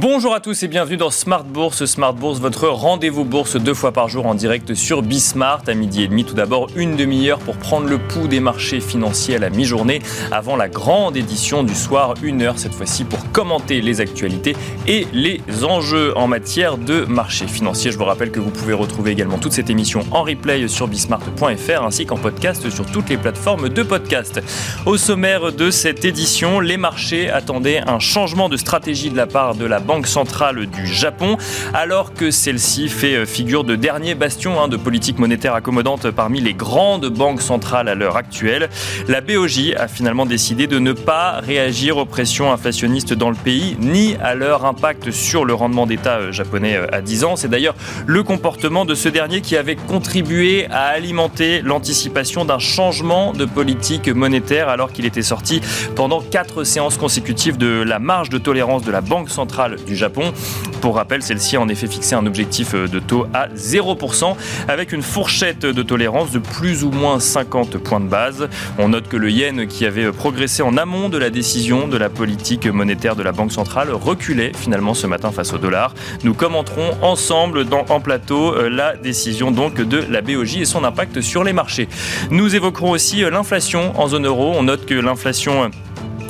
Bonjour à tous et bienvenue dans Smart Bourse. Smart Bourse, votre rendez-vous bourse deux fois par jour en direct sur Bismart à midi et demi. Tout d'abord, une demi-heure pour prendre le pouls des marchés financiers à la mi-journée avant la grande édition du soir. Une heure cette fois-ci pour commenter les actualités et les enjeux en matière de marché financier. Je vous rappelle que vous pouvez retrouver également toute cette émission en replay sur bismart.fr ainsi qu'en podcast sur toutes les plateformes de podcast. Au sommaire de cette édition, les marchés attendaient un changement de stratégie de la part de la Banque centrale du Japon, alors que celle-ci fait euh, figure de dernier bastion hein, de politique monétaire accommodante parmi les grandes banques centrales à l'heure actuelle. La BOJ a finalement décidé de ne pas réagir aux pressions inflationnistes dans le pays, ni à leur impact sur le rendement d'État euh, japonais euh, à 10 ans. C'est d'ailleurs le comportement de ce dernier qui avait contribué à alimenter l'anticipation d'un changement de politique monétaire alors qu'il était sorti pendant quatre séances consécutives de la marge de tolérance de la Banque centrale du Japon. Pour rappel, celle-ci a en effet fixé un objectif euh, de taux à 0% avec une fourchette de tolérance de plus ou moins 50 points de base. On note que le yen qui avait progressé en amont de la décision de la politique monétaire de la Banque centrale reculait finalement ce matin face au dollar. Nous commenterons ensemble en plateau euh, la décision donc de la BOJ et son impact sur les marchés. Nous évoquerons aussi euh, l'inflation en zone euro. On note que l'inflation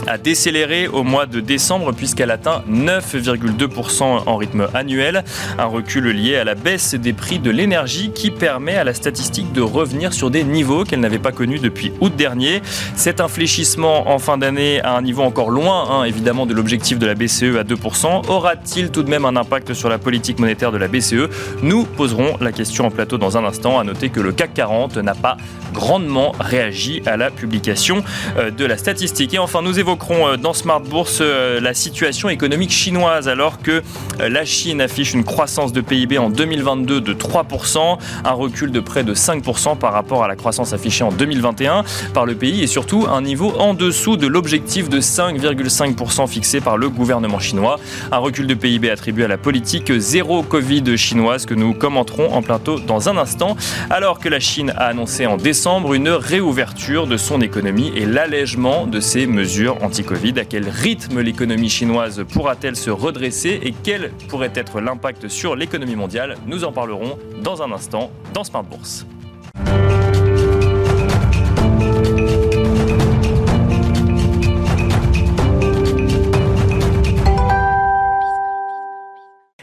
a décéléré au mois de décembre puisqu'elle atteint 9,2% en rythme annuel. Un recul lié à la baisse des prix de l'énergie qui permet à la statistique de revenir sur des niveaux qu'elle n'avait pas connus depuis août dernier. Cet infléchissement en fin d'année à un niveau encore loin hein, évidemment de l'objectif de la BCE à 2% aura-t-il tout de même un impact sur la politique monétaire de la BCE Nous poserons la question en plateau dans un instant. À noter que le CAC 40 n'a pas grandement réagi à la publication euh, de la statistique. Et enfin, nous évoquons évoquerons euh, dans Smart Bourse euh, la situation économique chinoise alors que euh, la Chine affiche une croissance de PIB en 2022 de 3%, un recul de près de 5% par rapport à la croissance affichée en 2021 par le pays et surtout un niveau en dessous de l'objectif de 5,5% fixé par le gouvernement chinois. Un recul de PIB attribué à la politique zéro Covid chinoise que nous commenterons en plateau dans un instant alors que la Chine a annoncé en décembre une réouverture de son économie et l'allègement de ses mesures anti-Covid. À quel rythme l'économie chinoise pourra-t-elle se redresser et quel pourrait être l'impact sur l'économie mondiale? Nous en parlerons dans un instant dans Smart Bourse.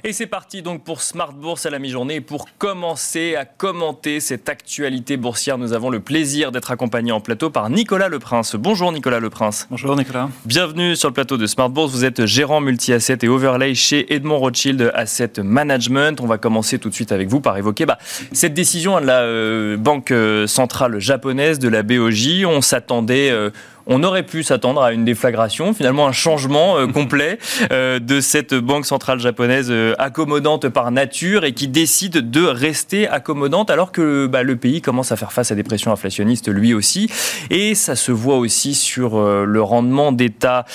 Et c'est parti donc pour Smart Bourse à la mi-journée. Pour commencer à commenter cette actualité boursière, nous avons le plaisir d'être accompagnés en plateau par Nicolas Le Prince. Bonjour Nicolas Le Prince. Bonjour Nicolas. Bienvenue sur le plateau de Smart Bourse. Vous êtes gérant multi-asset et overlay chez Edmond Rothschild Asset Management. On va commencer tout de suite avec vous par évoquer bah, cette décision de la euh, Banque euh, centrale japonaise, de la BOJ. On s'attendait... Euh, on aurait pu s'attendre à une déflagration, finalement un changement euh, complet euh, de cette banque centrale japonaise euh, accommodante par nature et qui décide de rester accommodante alors que bah, le pays commence à faire face à des pressions inflationnistes lui aussi. Et ça se voit aussi sur le rendement d'État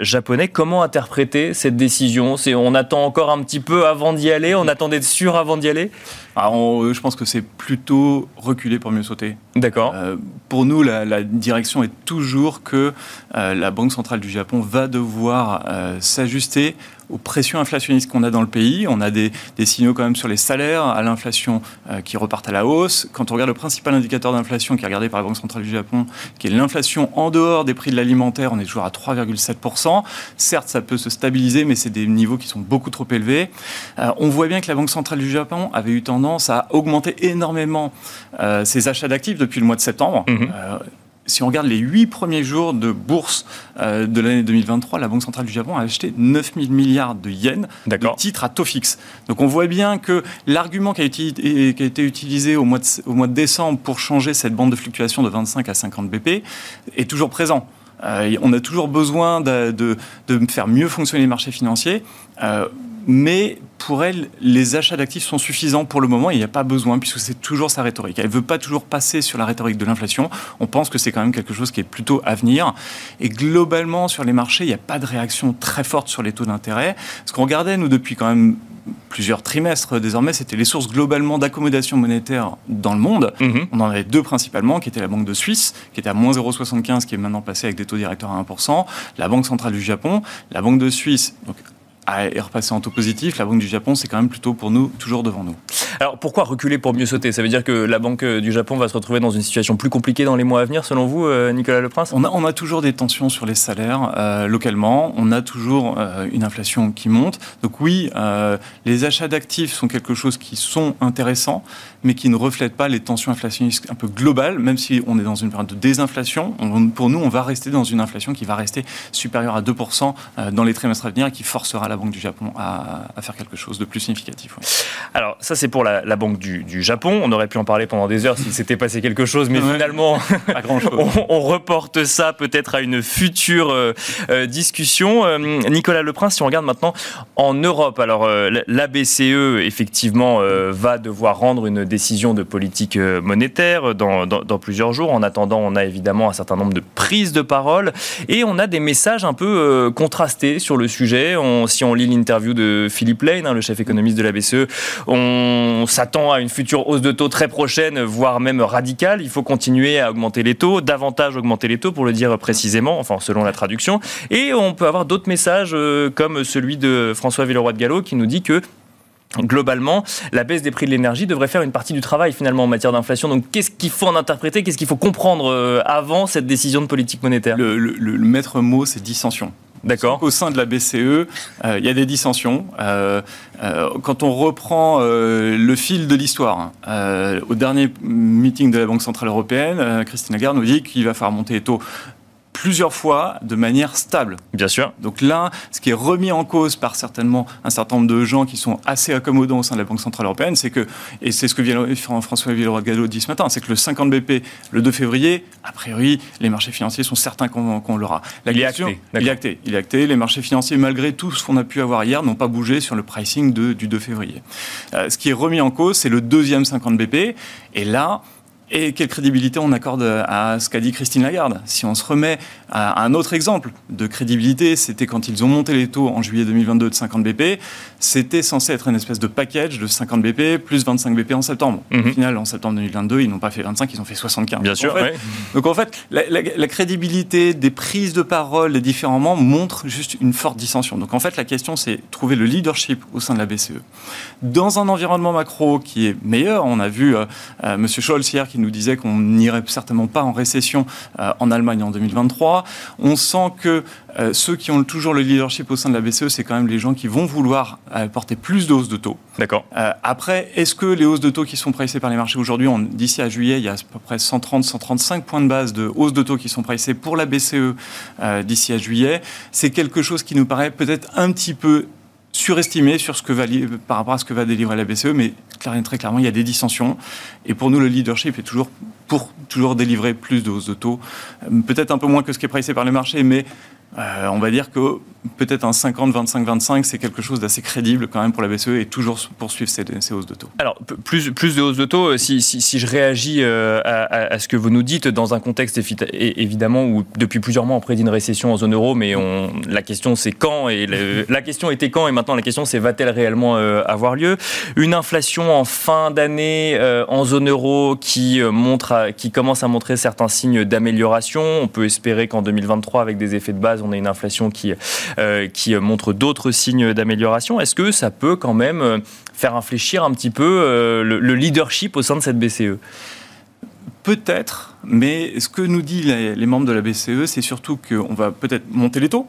japonais. Comment interpréter cette décision? C'est on attend encore un petit peu avant d'y aller, on attend d'être sûr avant d'y aller? Ah, Je pense que c'est plutôt reculer pour mieux sauter. D'accord. pour nous, la, la direction est toujours que euh, la Banque centrale du Japon va devoir euh, s'ajuster aux pressions inflationnistes qu'on a dans le pays. On a des, signaux quand même sur les salaires, à l'inflation euh, qui repartent à la hausse. Quand on regarde le principal indicateur d'inflation qui est regardé par la Banque centrale du Japon, qui est l'inflation en dehors des prix de l'alimentaire, on est toujours à 3,7%. Certes, ça peut se stabiliser, mais c'est des niveaux qui sont beaucoup trop élevés. on voit bien que la Banque centrale du Japon avait eu tendance à augmenter énormément ses achats d'actifs depuis le mois de septembre. Mmh si on regarde les huit premiers jours de bourse euh, de l'année 2023, la Banque centrale du Japon a acheté 9 000 milliards de yens de titres à taux fixe. Donc on voit bien que l'argument qui, a été utilisé au mois, de, au mois de décembre pour changer cette bande de fluctuation de 25 à 50 BP est toujours présent. Euh, on a toujours besoin de, de, faire mieux fonctionner les marchés financiers. Euh, mais pour elle, les achats d'actifs sont suffisants pour le moment. Il n'y a pas besoin, puisque c'est toujours sa rhétorique. Elle ne veut pas toujours passer sur la rhétorique de l'inflation. On pense que c'est quand même quelque chose qui est plutôt à venir. Et globalement, sur les marchés, il n'y a pas de réaction très forte sur les taux d'intérêt. Ce qu'on regardait, nous, depuis quand même plusieurs trimestres désormais, c'était les sources globalement d'accommodation monétaire dans le monde. Mhm. On en avait deux principalement, qui étaient la Banque de Suisse, qui était à moins 0,75, qui est maintenant passée avec des taux directeurs à 1%, la Banque centrale du Japon, la Banque de Suisse, donc est repassé en taux positif. La Banque du Japon, c'est quand même plutôt pour nous, toujours devant nous. Alors pourquoi reculer pour mieux sauter? Ça veut dire que la Banque du Japon va se retrouver dans une situation plus compliquée dans les mois à venir, selon vous, euh, Nicolas Leprince on a, on a toujours des tensions sur les salaires euh, localement. On a toujours euh, une inflation qui monte. Donc oui, les achats d'actifs sont quelque chose qui sont intéressants, mais qui ne reflètent pas les tensions inflationnistes un peu globales, même si on est dans une période de désinflation. pour nous, on va rester dans une inflation qui va rester supérieure à 2% dans les trimestres à venir et qui forcera la Banque du Japon à, faire quelque chose de plus significatif. Alors ça, c'est pour la, Banque du, Japon. On aurait pu en parler pendant des heures s'il s'était passé quelque chose, mais finalement, on, reporte ça peut-être à une future euh, euh, discussion. Euh, Nicolas Leprince, si on regarde maintenant en Europe, alors la BCE, effectivement, va devoir rendre une décision de politique monétaire dans, dans, plusieurs jours. En attendant, on a évidemment un certain nombre de prises de parole et on a des messages un peu contrastés sur le sujet. On, si on lit l'interview de Philippe Lane, hein, le chef économiste de la BCE, on s'attend à une future hausse de taux très prochaine, voire même radicale. Il faut continuer à augmenter les taux, davantage augmenter les taux pour le dire précisément, enfin selon la traduction. Et on peut avoir d'autres messages euh, comme celui de François Villeroy de Gallo qui nous dit que globalement, la baisse des prix de l'énergie devrait faire une partie du travail finalement en matière d'inflation. Donc qu'est-ce qu'il faut en interpréter? Qu'est-ce qu'il faut comprendre euh, avant cette décision de politique monétaire? Le maître mot, c'est dissension. D'accord. Au sein de la BCE, euh, il y a des dissensions. Euh, euh, quand on reprend le fil de l'histoire, hein, au dernier meeting de la Banque Centrale Européenne, Christine Lagarde nous dit qu'il va faire monter les taux plusieurs fois de manière stable. Bien sûr. Donc là, ce qui est remis en cause par certainement un certain nombre de gens qui sont assez accommodants au sein de la Banque Centrale Européenne, c'est que, et c'est ce que François Villeroy-Gallo dit ce matin, c'est que le 50 BP, le 2 février, a priori, les marchés financiers sont certains qu'on l'aura. Il est acté. Il est acté. Il est acté. Les marchés financiers, malgré tout ce qu'on a pu avoir hier, n'ont pas bougé sur le pricing de, du 2 février. Euh, ce qui est remis en cause, c'est le deuxième 50 BP. Et là, et quelle crédibilité on accorde à ce qu'a dit Christine Lagarde Si on se remet à un autre exemple de crédibilité, c'était quand ils ont monté les taux en juillet 2022 de 50 BP, c'était censé être une espèce de package de 50 BP plus 25 BP en septembre. Au mhm. final, en septembre 2022, ils n'ont pas fait 25, ils ont fait 75. Bien sûr. Donc en fait, la, crédibilité des prises de parole des différents membres montre juste une forte dissension. Donc en fait, la question, c'est trouver le leadership au sein de la BCE. Dans un environnement macro qui est meilleur, on a vu euh, euh, M. Scholz hier qui nous disait qu'on n'irait certainement pas en récession euh, en Allemagne en 2023. On sent que euh, ceux qui ont toujours le leadership au sein de la BCE, c'est quand même les gens qui vont vouloir apporter plus de hausses de taux. D'accord. après, est-ce que les hausses de taux qui sont pricées par les marchés aujourd'hui, d'ici à juillet, il y a à peu près 130-135 points de base de hausses de taux qui sont pricés pour la BCE d'ici à juillet. C'est quelque chose qui nous paraît peut-être un petit peu surestimé sur ce que va, par rapport à ce que va délivrer la BCE, mais très clairement, il y a des dissensions. Et pour nous, le leadership est toujours pour toujours délivrer plus de hausses de taux. Euh, peut-être un peu moins que ce qui est pricé par les marchés, mais euh, on va dire que peut-être un 50, 25, 25, c'est quelque chose d'assez crédible quand même pour la BCE et toujours poursuivre ces, hausses de taux. Alors, plus, plus de hausses de taux, euh, si, si, je réagis euh, à, ce que vous nous dites dans un contexte évidemment où depuis plusieurs mois on prédit une récession en zone euro, mais on, la question c'est quand et la question était quand et maintenant la question c'est va-t-elle réellement avoir lieu? Une inflation en fin d'année en zone euro qui, montre qui commence à montrer certains signes d'amélioration. On peut espérer qu'en 2023 avec des effets de base on a une inflation qui, euh, qui montre d'autres signes d'amélioration. Est-ce que ça peut quand même euh, faire infléchir un petit peu euh, le, leadership au sein de cette BCE Peut-être, mais ce que nous disent les membres de la BCE, c'est surtout qu'on va peut-être monter les taux,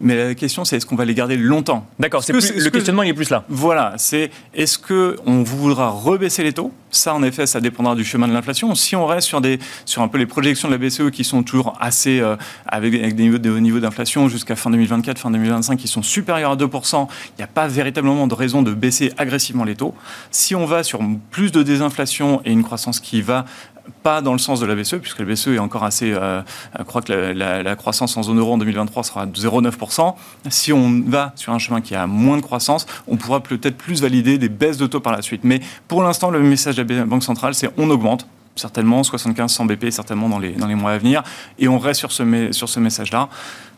mais la question, c'est est-ce qu'on va les garder longtemps? D'accord, le questionnement il est plus là. Voilà, c'est est-ce qu'on voudra rebaisser les taux? Ça, en effet, ça dépendra du chemin de l'inflation. Si on reste sur, des, sur un peu les projections de la BCE qui sont toujours assez, euh, avec, des niveaux, des niveaux d'inflation jusqu'à fin 2024, fin 2025, qui sont supérieurs à 2%, il n'y a pas véritablement de raison de baisser agressivement les taux. Si on va sur plus de désinflation et une croissance qui va pas dans le sens de la BCE, puisque la BCE est encore assez. Euh, je crois que la, croissance en zone euro en 2023 sera de 0,9%. Si on va sur un chemin qui a moins de croissance, on pourra peut-être plus valider des baisses de taux par la suite. Mais pour l'instant, le message de la Banque centrale, c'est on augmente certainement 75-100 BP certainement dans les, dans les mois à venir et on reste sur ce, sur ce message-là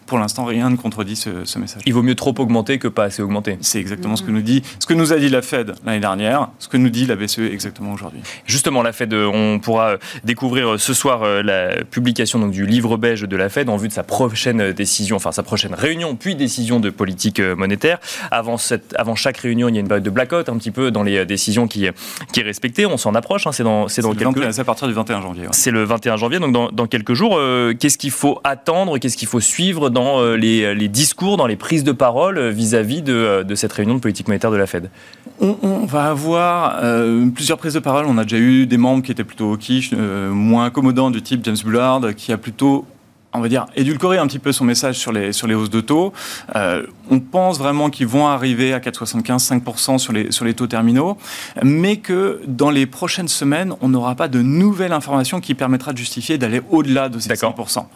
pour l'instant, rien ne contredit ce, message. Il vaut mieux trop augmenter que pas assez augmenter. C'est exactement ce que nous dit, ce que nous a dit la Fed l'année dernière, ce que nous dit la BCE exactement aujourd'hui. Justement, la Fed, on pourra découvrir ce soir euh, la publication donc, du livre beige de la Fed en vue de sa prochaine décision, enfin sa prochaine réunion, puis décision de politique euh, monétaire. Avant, cette, avant chaque réunion, il y a une période de blackout un petit peu dans les euh, décisions qui, qui est respectée. On s'en approche, hein, c'est dans, c'est dans quelques... C'est à partir du 21 janvier. C'est le 21 janvier, donc dans, dans quelques jours. qu'est-ce qu'il faut attendre, qu'est-ce qu'il faut suivre dans euh, les, discours, dans les prises de parole euh, vis-à-vis de, cette réunion de politique monétaire de la Fed on, va avoir euh, plusieurs prises de parole. On a déjà eu des membres qui étaient plutôt au quiche, moins accommodants du type James Bullard, qui a plutôt on va dire, édulcorer un petit peu son message sur les, sur les hausses de taux. on pense vraiment qu'ils vont arriver à 4,75-5% sur les, sur les taux terminaux, mais que dans les prochaines semaines, on n'aura pas de nouvelles informations qui permettra de justifier d'aller au-delà de ces 5%.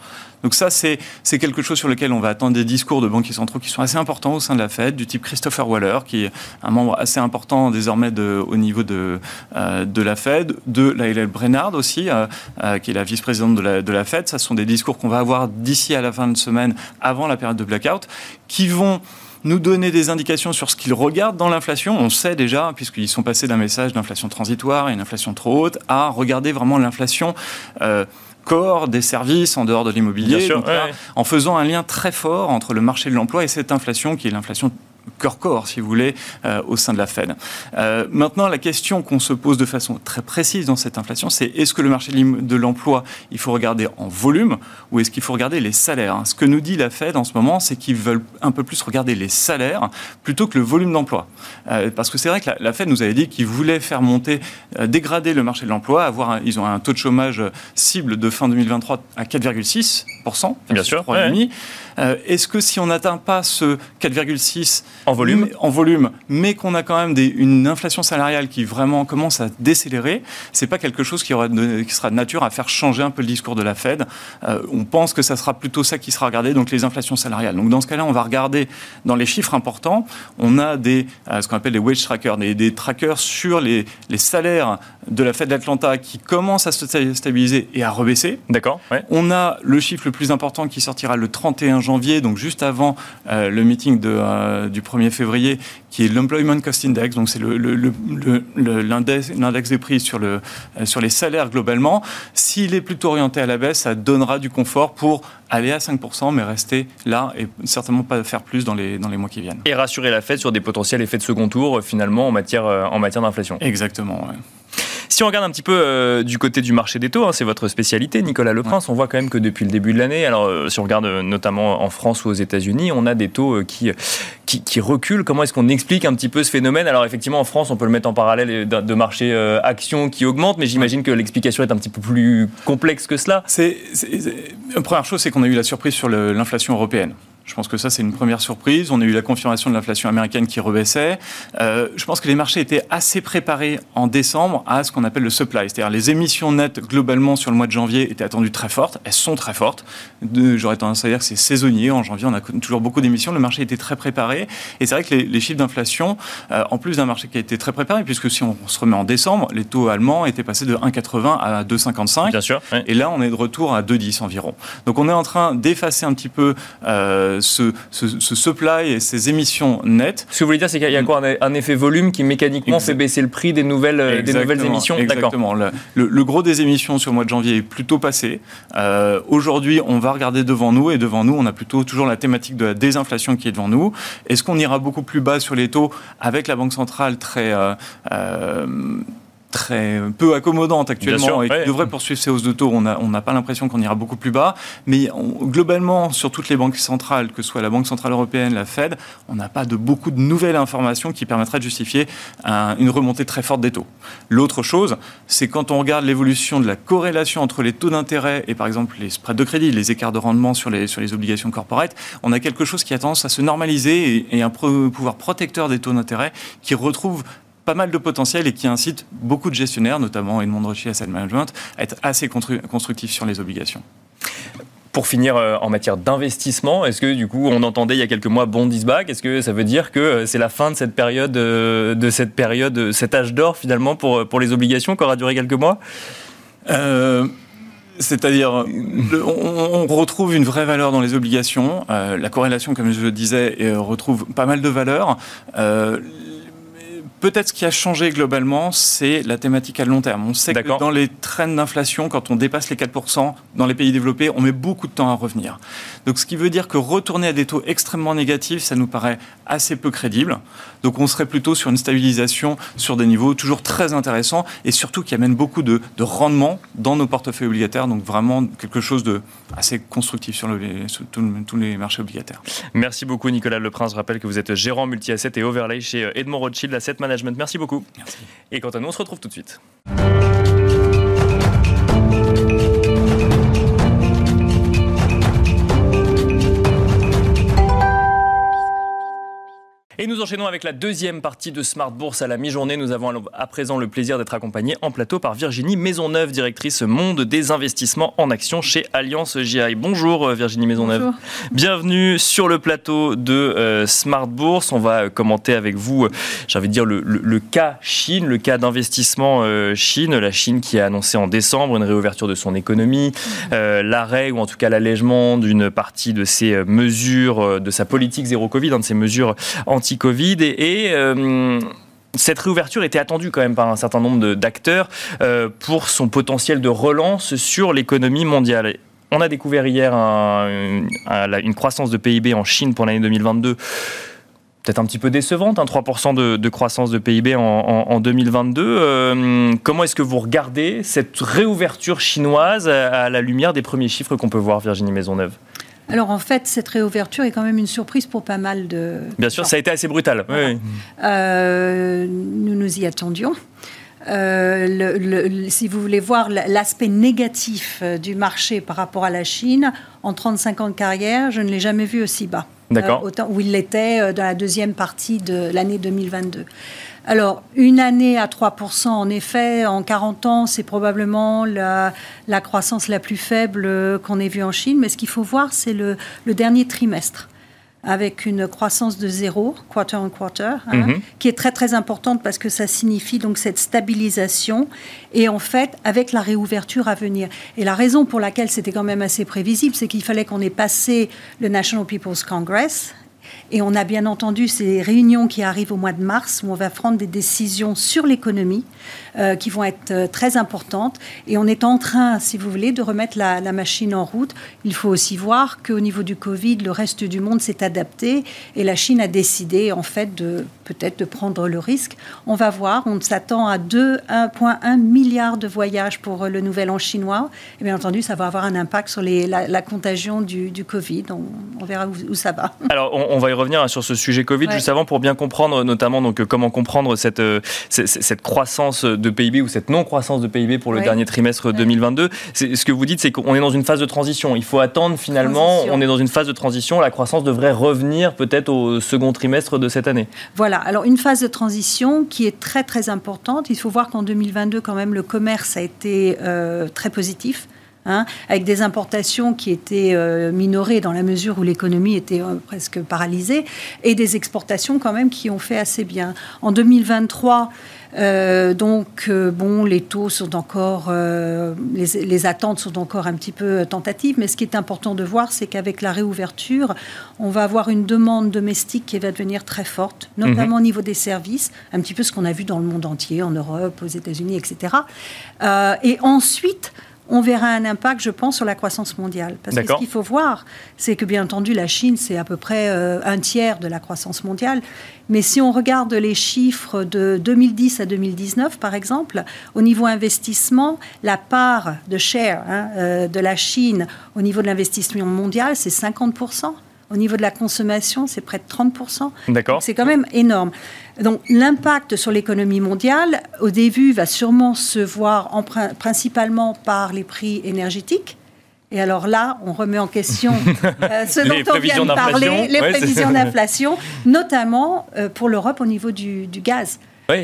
Donc ça, c'est quelque chose sur lequel on va attendre des discours de banquiers centraux qui sont assez importants au sein de la Fed, du type Christopher Waller, qui est un membre assez important désormais de, au niveau de, euh, de la Fed, de Laila Brennard aussi, euh, euh, qui est la vice-présidente de la, de la Fed. Ça, ce sont des discours qu'on va avoir d'ici à la fin de semaine, avant la période de blackout, qui vont nous donner des indications sur ce qu'ils regardent dans l'inflation. On sait déjà, puisqu'ils sont passés d'un message d'inflation transitoire et une inflation trop haute, à regarder vraiment l'inflation corps des services en dehors de l'immobilier, en faisant un lien très fort entre le marché de l'emploi et cette inflation qui est l'inflation corps-corps, si vous voulez, euh, au sein de la Fed. Euh, maintenant, la question qu'on se pose de façon très précise dans cette inflation, c'est est-ce que le marché de l'emploi, il faut regarder en volume ou est-ce qu'il faut regarder les salaires Ce que nous dit la Fed en ce moment, c'est qu'ils veulent un peu plus regarder les salaires plutôt que le volume d'emploi. Euh, parce que c'est vrai que la, Fed nous avait dit qu'ils voulaient faire monter, dégrader le marché de l'emploi, avoir ils ont un taux de chômage cible de fin 2023 à 4,6%. Bien sûr. est-ce que si on n'atteint pas ce 4,6 en volume, en volume, mais qu'on a quand même des, une inflation salariale qui vraiment commence à décélérer, c'est pas quelque chose qui, aura qui sera de nature à faire changer un peu le discours de la Fed. Euh, on pense que ça sera plutôt ça qui sera regardé, donc les inflations salariales. Donc dans ce cas-là, on va regarder dans les chiffres importants, on a des euh, ce qu'on appelle des wage trackers, des, des trackers sur les, les, salaires de la Fed d'Atlanta qui commencent à se stabiliser et à rebaisser. D'accord. On a le chiffre le plus important qui sortira le 31 janvier, donc juste avant euh, le meeting de, du 1er février, qui est l'Employment Cost Index, donc c'est l'index le, des prix sur, le, euh, sur les salaires globalement. S'il est plutôt orienté à la baisse, ça donnera du confort pour aller à 5%, mais rester là et certainement pas faire plus dans les, dans les mois qui viennent. Et rassurer la Fed sur des potentiels effets de second tour, euh, finalement, en matière, euh, en matière d'inflation. Exactement, si on regarde un petit peu euh, du côté du marché des taux, hein, c'est votre spécialité, Nicolas Leprince, on voit quand même que depuis le début de l'année, alors euh, si on regarde euh, notamment en France ou aux États-Unis, on a des taux qui, qui, reculent. Comment est-ce qu'on explique un petit peu ce phénomène? Alors effectivement, en France, on peut le mettre en parallèle de, marché actions qui augmentent, mais j'imagine que l'explication est un petit peu plus complexe que cela. C'est, la première chose, c'est qu'on a eu la surprise sur l'inflation européenne. Je pense que ça, c'est une première surprise. On a eu la confirmation de l'inflation américaine qui rebaissait. Euh, je pense que les marchés étaient assez préparés en décembre à ce qu'on appelle le supply. C'est-à-dire les émissions nettes, globalement, sur le mois de janvier, étaient attendues très fortes. Elles sont très fortes. J'aurais tendance à dire que c'est saisonnier. En janvier, on a toujours beaucoup d'émissions. Le marché était très préparé. Et c'est vrai que les, chiffres d'inflation, euh, en plus d'un marché qui a été très préparé, puisque si on se remet en décembre, les taux allemands étaient passés de 1,80 à 2,55. Bien sûr. Et là, on est de retour à 2,10 environ. Donc on est en train d'effacer un petit peu euh, ce, supply et ces émissions nettes. Ce que vous voulez dire, c'est qu'il y a quoi un, effet volume qui mécaniquement fait baisser le prix des nouvelles, euh, des nouvelles émissions? Exactement. Le, le, gros des émissions sur le mois de janvier est plutôt passé. Euh, aujourd'hui, on va regarder devant nous et devant nous, on a plutôt toujours la thématique de la désinflation qui est devant nous. Est-ce qu'on ira beaucoup plus bas sur les taux avec la Banque centrale très euh, très peu accommodante actuellement et qui devrait poursuivre ses hausses de taux. On n'a pas l'impression qu'on ira beaucoup plus bas. Mais globalement, sur toutes les banques centrales, que ce soit la Banque Centrale Européenne, la Fed, on n'a pas de beaucoup de nouvelles informations qui permettraient de justifier une remontée très forte des taux. L'autre chose, c'est quand on regarde l'évolution de la corrélation entre les taux d'intérêt et par exemple les spreads de crédit, les écarts de rendement sur les, sur les obligations corporate, on a quelque chose qui a tendance à se normaliser et, et un pouvoir protecteur des taux d'intérêt qui retrouve pas mal de potentiel et qui incite beaucoup de gestionnaires, notamment Edmond Rothschild Asset Management, à être assez constructifs sur les obligations. Pour finir, euh, en matière d'investissement, est-ce que du coup, on entendait il y a quelques mois bond is back Est-ce que ça veut dire que euh, c'est la fin de cette période, euh, de cette période, cet âge d'or finalement pour, pour les obligations qui aura duré quelques mois? C'est-à-dire, on, retrouve une vraie valeur dans les obligations. la corrélation, comme je le disais, retrouve pas mal de valeur. Peut-être ce qui a changé globalement, c'est la thématique à long terme. On sait que dans les trends d'inflation, quand on dépasse les 4% dans les pays développés, on met beaucoup de temps à revenir. Donc ce qui veut dire que retourner à des taux extrêmement négatifs, ça nous paraît assez peu crédible. Donc on serait plutôt sur une stabilisation sur des niveaux toujours très intéressants et surtout qui amène beaucoup de, rendement dans nos portefeuilles obligataires. Donc vraiment quelque chose de assez constructif sur, tous les marchés obligataires. Merci beaucoup Nicolas Leprince. Je rappelle que vous êtes gérant multi-asset et overlay chez Edmond Rothschild Asset Management. Merci beaucoup. Merci. Et quant à nous, on se retrouve tout de suite. Et nous enchaînons avec la deuxième partie de Smart Bourse à la mi-journée. Nous avons à présent le plaisir d'être accompagnés en plateau par Virginie Maisonneuve, directrice monde des investissements en action chez Alliance GI. Bonjour euh, Virginie Maisonneuve. Bonjour. Bienvenue sur le plateau de euh, Smart Bourse. On va commenter avec vous, euh, j'ai envie de dire, le, cas Chine, le cas d'investissement Chine. La Chine qui a annoncé en décembre une réouverture de son économie, l'arrêt ou en tout cas l'allègement d'une partie de ses mesures, de sa politique zéro Covid, hein, de ses mesures anti covid Et, euh, cette réouverture était attendue quand même par un certain nombre d'acteurs euh, pour son potentiel de relance sur l'économie mondiale. On a découvert hier une croissance de PIB en Chine pour l'année 2022 peut-être un petit peu décevante, 3% hein, de, croissance de PIB en, 2022. Euh, comment est-ce que vous regardez cette réouverture chinoise à la lumière des premiers chiffres qu'on peut voir, Virginie Maisonneuve? Alors en fait, cette réouverture est quand même une surprise pour pas mal de. Bien sûr, ça a été assez brutal. Euh, nous nous y attendions. Euh, si vous voulez voir l'aspect négatif euh, du marché par rapport à la Chine, en 35 ans de carrière, je ne l'ai jamais vu aussi bas. D'accord. autant où il l'était dans la deuxième partie de l'année 2022. Alors, une année à 3%, en effet, en 40 ans, c'est probablement la, croissance la plus faible qu'on ait vue en Chine. Mais ce qu'il faut voir, c'est le, dernier trimestre avec une croissance de zéro, quarter on quarter, hein, mhm. qui est très très importante parce que ça signifie donc cette stabilisation et en fait avec la réouverture à venir. Et la raison pour laquelle c'était quand même assez prévisible, c'est qu'il fallait qu'on ait passé le National People's Congress, et on a bien entendu ces réunions qui arrivent au mois de mars où on va prendre des décisions sur l'économie euh, qui vont être euh, très importantes. Et on est en train, si vous voulez, de remettre la, machine en route. Il faut aussi voir qu'au niveau du Covid, le reste du monde s'est adapté et la Chine a décidé en fait de peut-être de prendre le risque. On va voir. On s'attend à 2,1 milliard de voyages pour euh, le Nouvel An chinois. Et bien entendu, ça va avoir un impact sur les, la, contagion du, Covid. On, verra où, ça va. Alors, on, va y revenir hein, sur ce sujet Covid juste avant pour bien comprendre, notamment donc comment comprendre cette, cette, cette croissance de PIB ou cette non-croissance de PIB pour le dernier trimestre 2022. Ce que vous dites, c'est qu'on est dans une phase de transition. Il faut attendre finalement, on est dans une phase de transition. La croissance devrait revenir peut-être au second trimestre de cette année. Voilà, alors une phase de transition qui est très très importante. Il faut voir qu'en 2022, quand même, le commerce a été euh, très positif. Hein, avec des importations qui étaient euh, minorées dans la mesure où l'économie était euh, presque paralysée, et des exportations quand même qui ont fait assez bien. En 2023, euh, donc, bon, les taux sont encore, les, les, attentes sont encore un petit peu tentatives, mais ce qui est important de voir, c'est qu'avec la réouverture, on va avoir une demande domestique qui va devenir très forte, notamment mhm. au niveau des services, un petit peu ce qu'on a vu dans le monde entier, en Europe, aux États-Unis, etc. et ensuite, on verra un impact, je pense, sur la croissance mondiale. Parce que ce qu'il faut voir, c'est que bien entendu, la Chine, c'est à peu près euh, un tiers de la croissance mondiale. Mais si on regarde les chiffres de 2010 à 2019, par exemple, au niveau investissement, la part de share hein, euh, de la Chine au niveau de l'investissement mondial, c'est 50 au niveau de la consommation, c'est près de 30%. D'accord. C'est quand même énorme. Donc l'impact sur l'économie mondiale, au début, va sûrement se voir en, principalement par les prix énergétiques. Et alors là, on remet en question euh, ce dont on vient de parler, les prévisions d'inflation, notamment euh, pour l'Europe au niveau du, gaz.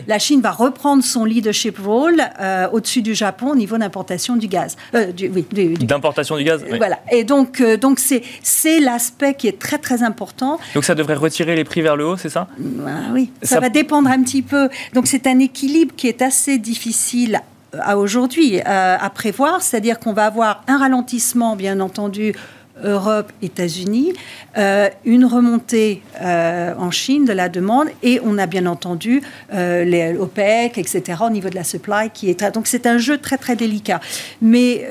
La Chine va reprendre son leadership role euh, au-dessus du Japon au niveau d'importation du gaz. Euh, oui, d'importation du gaz. Voilà. Et donc, donc c'est c'est l'aspect qui est très très important. Donc ça devrait retirer les prix vers le haut, c'est ça? Ah Oui. Ça, va dépendre un petit peu. Donc c'est un équilibre qui est assez difficile à aujourd'hui à prévoir, c'est-à-dire qu'on va avoir un ralentissement, bien entendu, Europe, États-Unis, euh, une remontée euh, en Chine de la demande et on a bien entendu euh, les etc. au niveau de la supply qui est donc c'est un jeu très très délicat. Mais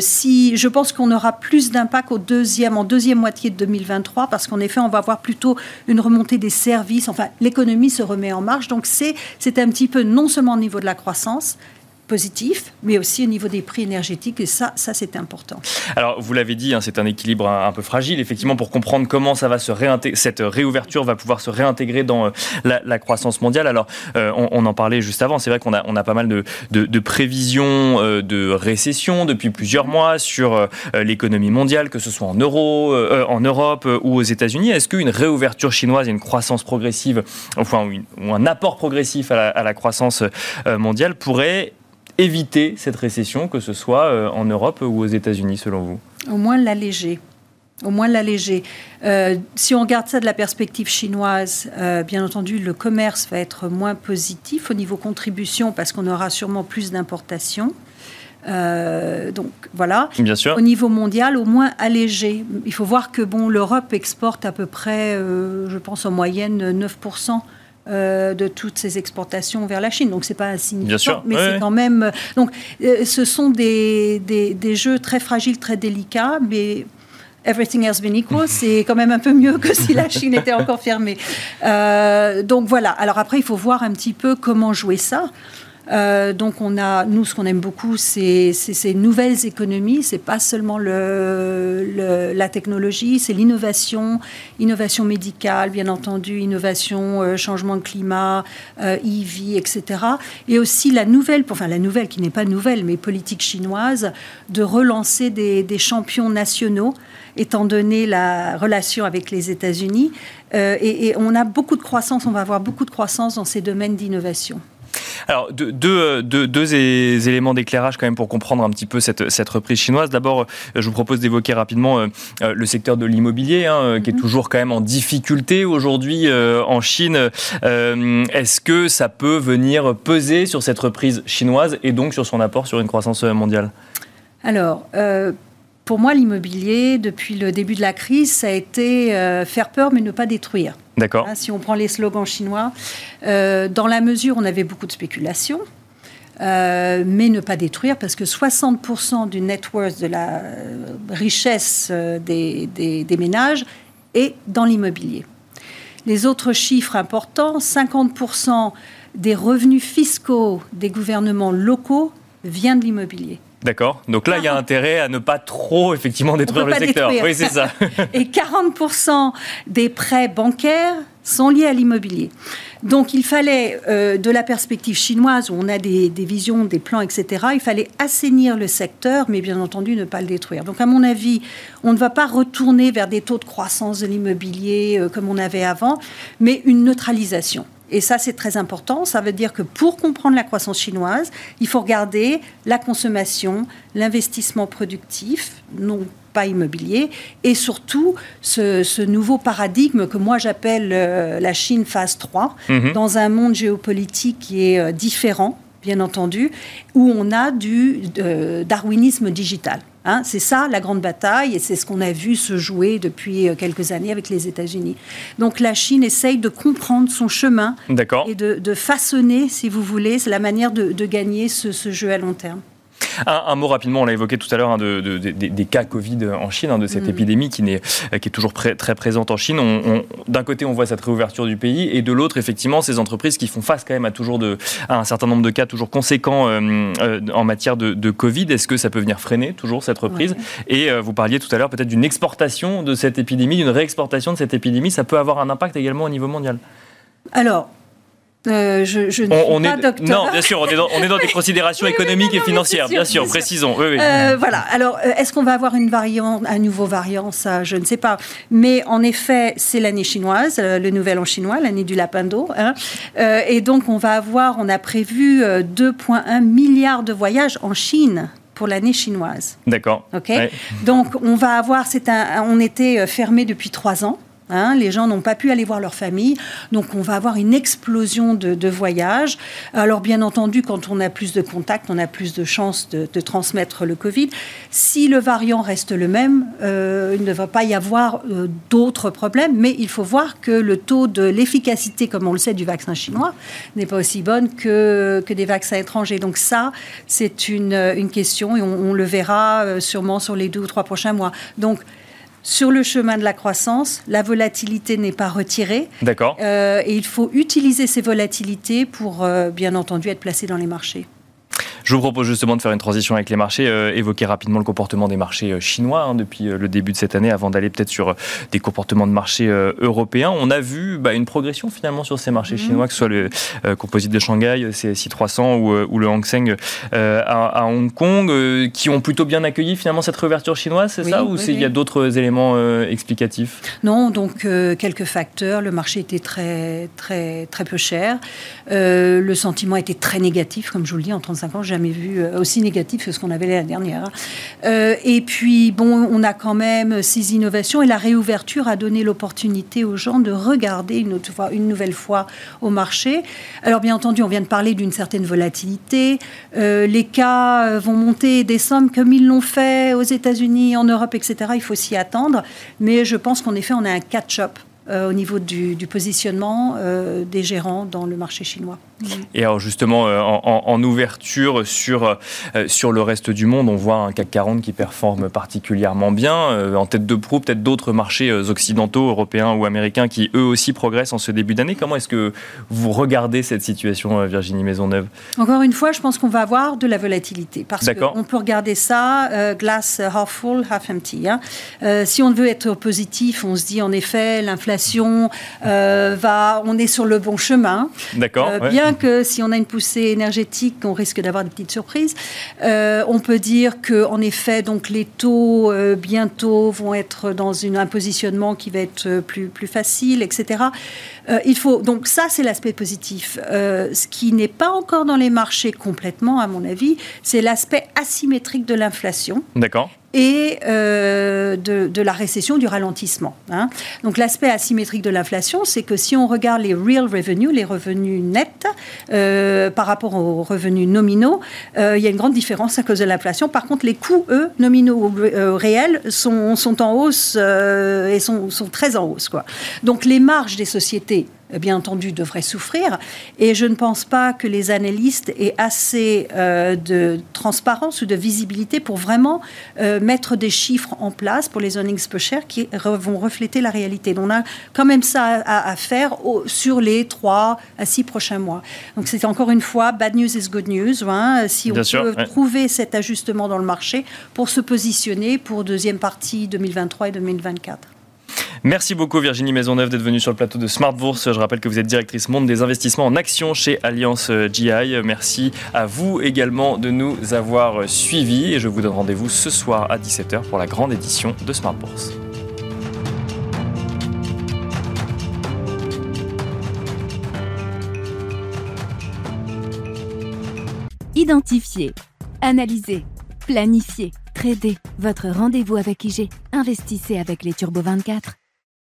si je pense qu'on aura plus d'impact au deuxième en deuxième moitié de 2023 parce qu'en effet on va avoir plutôt une remontée des services. Enfin l'économie se remet en marche donc c'est un petit peu non seulement au niveau de la croissance positif, mais aussi au niveau des prix énergétiques, et ça, ça c'est important. Alors, vous l'avez dit, hein, c'est un équilibre un, peu fragile, effectivement, pour comprendre comment ça va se cette réouverture va pouvoir se réintégrer dans euh, la, croissance mondiale. Alors, euh, on, en parlait juste avant, c'est vrai qu'on a, on a pas mal de, de, prévisions euh, de récession depuis plusieurs mois sur l'économie mondiale, que ce soit en, euro, en Europe ou aux États-Unis. Est-ce qu'une réouverture chinoise et une croissance progressive, enfin, ou, un apport progressif à la croissance mondiale pourrait éviter cette récession, que ce soit euh, en Europe ou aux États-Unis, selon vous? Au moins l'alléger. Au moins l'alléger. Euh, si on regarde ça de la perspective chinoise, euh, bien entendu, le commerce va être moins positif au niveau contribution parce qu'on aura sûrement plus d'importations. donc voilà. Bien sûr. Au niveau mondial, au moins allégé. Il faut voir que bon, l'Europe exporte à peu près, je pense en moyenne 9% euh, de toutes ces exportations vers la Chine. Donc c'est pas insignifiant, mais c'est quand même. Donc euh, ce sont des, des, jeux très fragiles, très délicats, mais everything else been equal, c'est quand même un peu mieux que si la Chine était encore fermée. Euh, donc voilà. Alors après, il faut voir un petit peu comment jouer ça. Euh, donc on a, nous, ce qu'on aime beaucoup, c'est ces nouvelles économies. C'est pas seulement le, la technologie, c'est l'innovation, innovation médicale, bien entendu, innovation, euh, changement de climat, euh, EV, etc. Et aussi la nouvelle, enfin la nouvelle qui n'est pas nouvelle, mais politique chinoise, de relancer des, des champions nationaux étant donné la relation avec les États-Unis. Euh, et, et on a beaucoup de croissance, on va avoir beaucoup de croissance dans ces domaines d'innovation. Alors, deux, deux, éléments d'éclairage quand même pour comprendre un petit peu cette, cette reprise chinoise. D'abord, euh, je vous propose d'évoquer rapidement euh, euh, le secteur de l'immobilier, hein, qui est mhm. toujours quand même en difficulté aujourd'hui en Chine. Est-ce que ça peut venir peser sur cette reprise chinoise et donc sur son apport sur une croissance mondiale? Alors, pour moi, l'immobilier, depuis le début de la crise, ça a été euh, faire peur mais ne pas détruire. D'accord. Hein, si on prend les slogans chinois, euh, dans la mesure on avait beaucoup de spéculation, euh, mais ne pas détruire, parce que 60% du net worth, de la richesse des, des ménages, est dans l'immobilier. Les autres chiffres importants, 50% des revenus fiscaux des gouvernements locaux vient de l'immobilier. D'accord. Donc là, il y a intérêt à ne pas trop, effectivement, détruire le secteur. Oui, c'est ça. Et 40% des prêts bancaires sont liés à l'immobilier. Donc il fallait, euh, de la perspective chinoise, où on a des, visions, des plans, etc., il fallait assainir le secteur, mais bien entendu ne pas le détruire. Donc à mon avis, on ne va pas retourner vers des taux de croissance de l'immobilier euh, comme on avait avant, mais une neutralisation. Et ça, c'est très important. Ça veut dire que pour comprendre la croissance chinoise, il faut regarder la consommation, l'investissement productif, non pas immobilier, et surtout ce, nouveau paradigme que moi j'appelle euh, la Chine phase 3, mhm. dans un monde géopolitique qui est euh, différent, bien entendu, où on a du darwinisme digital. Hein, c'est ça la grande bataille et c'est ce qu'on a vu se jouer depuis euh, quelques années avec les États-Unis. Donc la Chine essaye de comprendre son chemin et de, façonner, si vous voulez, la manière de, gagner ce jeu à long terme. Un, mot rapidement, on l'a évoqué tout à l'heure, hein, de, des cas Covid en Chine, hein, de cette mm. épidémie qui, est, qui est toujours très présente en Chine. D'un côté, on voit cette réouverture du pays, et de l'autre, effectivement, ces entreprises qui font face quand même à, toujours de, un certain nombre de cas toujours conséquents euh, euh, en matière de, Covid. Est-ce que ça peut venir freiner toujours cette reprise Et euh, vous parliez tout à l'heure peut-être d'une exportation de cette épidémie, d'une réexportation de cette épidémie. Ça peut avoir un impact également au niveau mondial? Alors, euh, je, je, ne on, suis pas docteur. Non, bien sûr, on est dans, on est dans des considérations économiques et financières, bien sûr, précisons. Oui. Euh, voilà. Alors, euh, est-ce qu'on va avoir une variante, un nouveau variant Ça, je ne sais pas. Mais en effet, c'est l'année chinoise, le nouvel an chinois, l'année du lapin d'eau. Hein. et donc, on va avoir, on a prévu 2,1 milliards de voyages en Chine pour l'année chinoise. D'accord. Ok. Donc on va avoir, c'est un, on était fermé depuis trois ans. Hein, les gens n'ont pas pu aller voir leur famille, donc on va avoir une explosion de, voyages. Alors bien entendu, quand on a plus de contacts, on a plus de chances de, transmettre le Covid. Si le variant reste le même, euh, il ne va pas y avoir euh, d'autres problèmes, mais il faut voir que le taux de l'efficacité, comme on le sait, du vaccin chinois n'est pas aussi bonne que, que des vaccins étrangers. Donc ça, c'est une, une, question et on, on le verra euh, sûrement sur les deux ou trois prochains mois. Donc sur le chemin de la croissance, la volatilité n'est pas retirée. D'accord. Euh, et il faut utiliser ces volatilités pour, euh, bien entendu, être placé dans les marchés. Je vous propose justement de faire une transition avec les marchés, euh, évoquer rapidement le comportement des marchés euh, chinois hein, depuis euh, le début de cette année, avant d'aller peut-être sur des comportements de marchés européens. On a vu bah, une progression finalement sur ces marchés mhm. chinois, que ce soit le composite de Shanghai, CSI 300 ou, le Hang Seng à, Hong Kong, qui ont plutôt bien accueilli finalement cette réouverture chinoise, c'est ça Ou il y a d'autres éléments explicatifs? Non, donc quelques facteurs. Le marché était très, très, très peu cher. le sentiment était très négatif, comme je vous le dis, en 35 ans jamais vu euh, aussi négatif que ce qu'on avait l'année dernière. Hein. Euh, et puis, bon, on a quand même ces innovations et la réouverture a donné l'opportunité aux gens de regarder une, autre fois, une nouvelle fois au marché. Alors, bien entendu, on vient de parler d'une certaine volatilité. Euh, les cas vont monter et descendre comme ils l'ont fait aux États-Unis, en Europe, etc. Il faut s'y attendre. Mais je pense qu'en effet, on a un catch-up au niveau du positionnement des gérants dans le marché chinois. Et alors justement, euh, en, ouverture sur, euh, sur le reste du monde, on voit un CAC 40 qui performe particulièrement bien. Euh, en tête de proue, peut-être d'autres marchés occidentaux, européens ou américains qui eux aussi progressent en ce début d'année. Comment est-ce que vous regardez cette situation, Virginie Maisonneuve? Encore une fois, je pense qu'on va avoir de la volatilité. Parce qu'on peut regarder ça, glass half full, half empty. Hein. si on veut être positif, on se dit en effet, l'inflation va, on est sur le bon chemin. D'accord. bien que si on a une poussée énergétique, on risque d'avoir des petites surprises. Euh, on peut dire que, en effet, donc les taux euh, bientôt vont être dans un positionnement qui va être plus plus facile, etc. Euh, il faut donc ça, c'est l'aspect positif. ce qui n'est pas encore dans les marchés complètement, à mon avis, c'est l'aspect asymétrique de l'inflation. D'accord et euh, de, la récession, du ralentissement. Hein. Donc l'aspect asymétrique de l'inflation, c'est que si on regarde les real revenus, les revenus nets, euh, par rapport aux revenus nominaux, euh, il y a une grande différence à cause de l'inflation. Par contre, les coûts, eux, nominaux ou réels, sont, en hausse et sont, très en hausse. Donc les marges des sociétés bien entendu, devrait souffrir. Et je ne pense pas que les analystes aient assez euh, de transparence ou de visibilité pour vraiment euh, mettre des chiffres en place pour les earnings per share qui vont refléter la réalité. Donc on a quand même ça à, faire sur les trois à six prochains mois. Donc c'est encore une fois, bad news is good news. Hein, si on peut trouver cet ajustement dans le marché pour se positionner pour deuxième partie 2023 et 2024. Merci beaucoup Virginie Maisonneuve d'être venue sur le plateau de Smart Bourse. Je rappelle que vous êtes directrice monde des investissements en actions chez Alliance GI. Merci à vous également de nous avoir suivis et je vous donne rendez-vous ce soir à 17h pour la grande édition de Smart Bourse. Identifier, analyser, planifier, trader. Votre rendez-vous avec IG. Investissez avec les Turbo 24.